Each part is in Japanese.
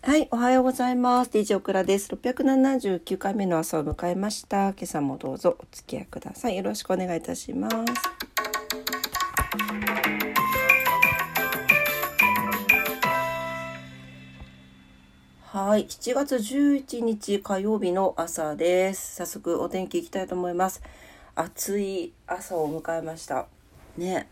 はい、おはようございます。DJ オクラです。679回目の朝を迎えました。今朝もどうぞお付き合いください。よろしくお願いいたします。はい、7月11日火曜日の朝です。早速お天気いきたいと思います。暑い朝を迎えました。ね。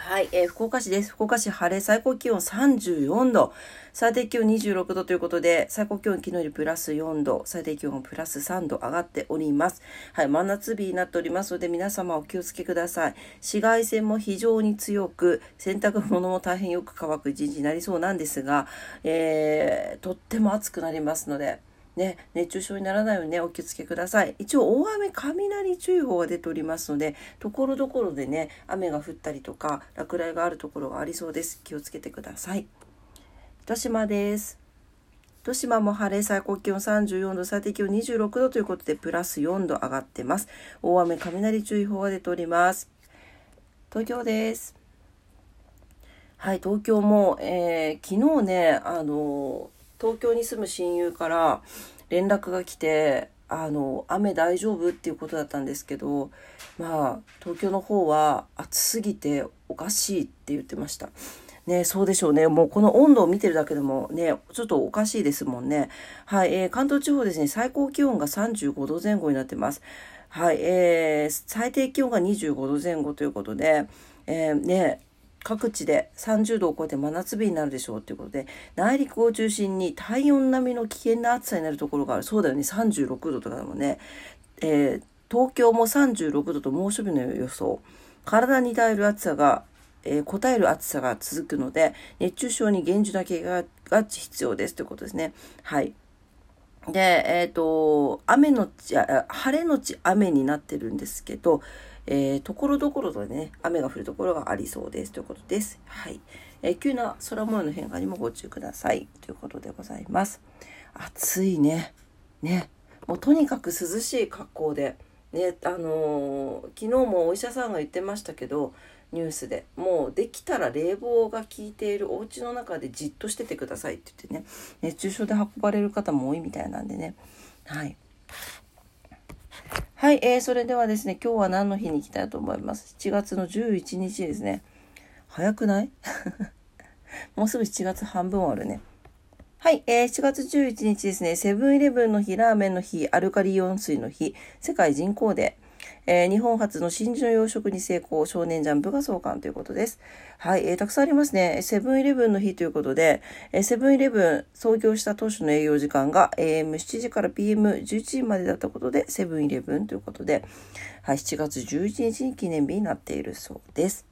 はい、えー、福岡市です。福岡市晴れ、最高気温34度、最低気温26度ということで、最高気温昨日よりプラス4度、最低気温もプラス3度上がっております。はい、真夏日になっておりますので、皆様お気をつけください。紫外線も非常に強く、洗濯物も大変よく乾く一日になりそうなんですが、えー、とっても暑くなりますので、ね、熱中症にならないようにね、お気をつけください。一応、大雨雷注意報が出ておりますので、ところどころでね、雨が降ったりとか、落雷があるところがありそうです。気をつけてください。糸島です。糸島も晴れ、最高気温34度、最低気温26度ということで、プラス4度上がってます。大雨雷注意報が出ております。東京です。はい、東京も、えー、昨日ね、あの東京に住む親友から連絡が来てあの雨大丈夫？っていうことだったんですけどまあ東京の方は暑すぎておかしいって言ってました。ね、そうでしょうね。もうこの温度を見てるだけでもね、ちょっとおかしいですもんね。はい、えー、関東地方ですね、最高気温が35度前後になってます。はい、えー、最低気温が25度前後ということで、えー、ね、各地で30度を超えて真夏日になるでしょうということで内陸を中心に体温並みの危険な暑さになるところがある。そうだよね。36度とかでもね、えー、東京も36度と猛暑日の予想。体に耐える暑さが、えー、応える暑さが続くので熱中症に厳重な警戒が必要ですということですね。はい。でえっ、ー、と雨のち晴れのち雨になってるんですけどえー、ところどころでね、雨が降るところがありそうですということです。はい。えー、急な空模様の変化にもご注意くださいということでございます。暑いね。ね。もうとにかく涼しい格好で、ね、あのー、昨日もお医者さんが言ってましたけど、ニュースでもうできたら冷房が効いているお家の中でじっとしててくださいって言ってね熱中症で運ばれる方も多いみたいなんでねはいはい、えー、それではですね、今日は何の日に行きたいと思います？7月の11日ですね。早くない？もうすぐ7月半分終わるね。はい、えー、7月11日ですね、セブンイレブンの日、ラーメンの日、アルカリイオン水の日、世界人口デー。えー、日本初の真珠の養殖に成功、少年ジャンプが創刊ということです。はい、えー、たくさんありますね。セブンイレブンの日ということで、えー、セブンイレブン創業した当初の営業時間が AM7 時から PM11 時までだったことで、セブンイレブンということで、はい、7月11日に記念日になっているそうです。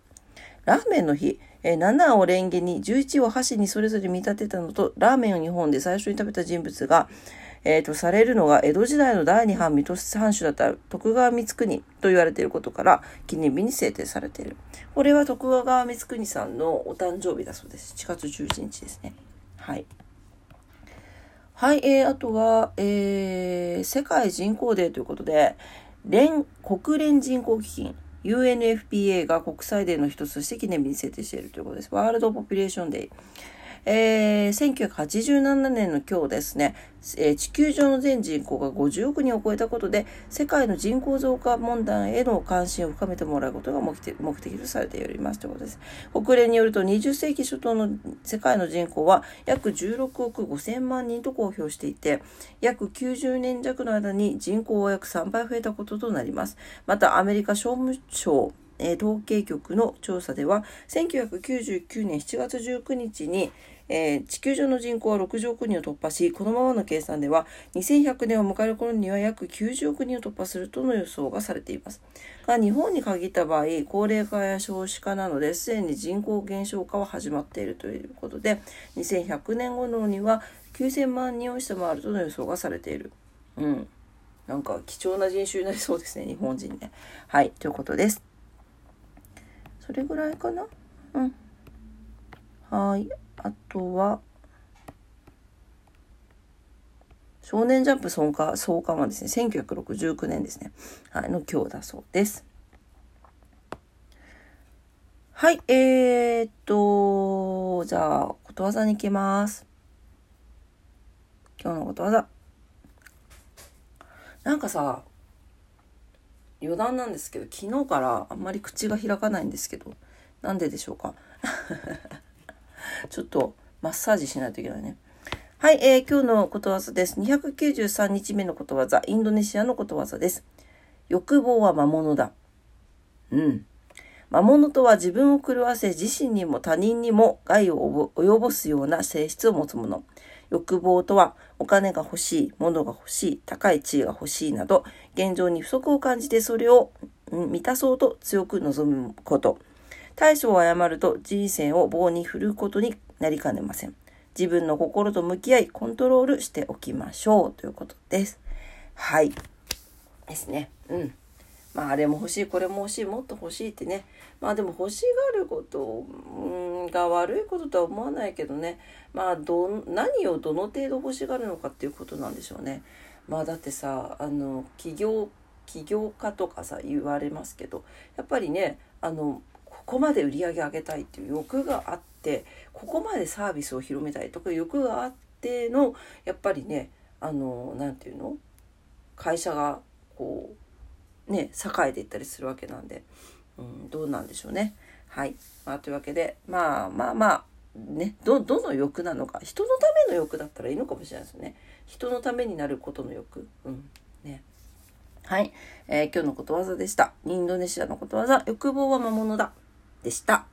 ラーメンの日、えー、7をレンゲに11を箸にそれぞれ見立てたのと、ラーメンを日本で最初に食べた人物が、えー、とされるのが江戸時代の第二版水戸藩主だった徳川光圀と言われていることから記念日に制定されている。これは徳川光圀さんのお誕生日だそうです。7月11日ですね。はい。はい、えー、あとは、えー、世界人口デーということで、連、国連人口基金、UNFPA が国際デーの一つとして記念日に制定しているということです。 World Population Day。えー、1987年の今日ですね、えー、地球上の全人口が50億人を超えたことで、世界の人口増加問題への関心を深めてもらうことが目的目的とされておりますということです。国連によると20世紀初頭の世界の人口は約16億5000万人と公表していて、約90年弱の間に人口は約3倍増えたこととなります。また、アメリカ商務省、統計局の調査では1999年7月19日に、えー、地球上の人口は60億人を突破しこのままの計算では2100年を迎える頃には約90億人を突破するとの予想がされていますが日本に限った場合高齢化や少子化なのですでに人口減少化は始まっているということで2100年頃には9000万人を下回るとの予想がされている。うんなんか貴重な人種になりそうですね、日本人ね。はい、ということです。それぐらいかな？うん。はい。あとは、少年ジャンプ創刊創刊はですね、1969年ですね。はい、の今日だそうです。はい、えー、っと、じゃあ、ことわざに行きます。今日のことわざ。なんかさ、余談なんですけど、昨日からあんまり口が開かないんですけど、なんででしょうか？ちょっとマッサージしないといけないね。はい、えー、今日のことわざです。293日目のことわざ、インドネシアのことわざです。欲望は魔物だ。うん。魔物とは自分を狂わせ自身にも他人にも害を及ぼすような性質を持つもの。欲望とはお金が欲しい、物が欲しい、高い地位が欲しいなど、現状に不足を感じてそれを満たそうと強く望むこと。対処を誤ると人生を棒に振ることになりかねません。自分の心と向き合い、コントロールしておきましょうということです。はい。ですね。うん。まあ、あれも欲しい、これも欲しい、もっと欲しいってね。まあでも欲しがることが悪いこととは思わないけどね。まあど、何をどの程度欲しがるのかっていうことなんでしょうね。まあだってさ、あの、企業、起業家とかさ、言われますけど、やっぱりね、あの、ここまで売り上げ上げたいっていう欲があってここまでサービスを広めたいとか欲があってのやっぱりねあの何て言うの？会社がこうね栄えていったりするわけなんで、うん、どうなんでしょうね。はい、まあ、というわけでまあまあまあねどどの欲なのか人のための欲だったらいいのかもしれないですよね。人のためになることの欲。うんねはい、えー、今日のことわざでした。インドネシアのことわざ、欲望は魔物だ。でした。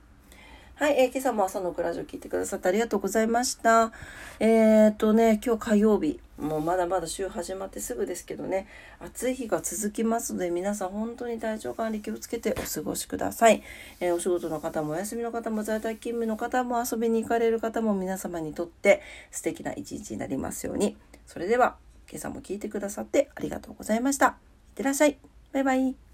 はい、えー、今朝も朝のクラジオ聞いてくださってありがとうございました。えっ、とね、今日火曜日、もうまだまだ週始まってすぐですけどね、暑い日が続きますので、皆さん本当に体調管理気をつけてお過ごしください。えー、お仕事の方もお休みの方も在宅勤務の方も遊びに行かれる方も皆様にとって素敵な一日になりますように。それでは、今朝も聞いてくださってありがとうございました。いってらっしゃい。バイバイ。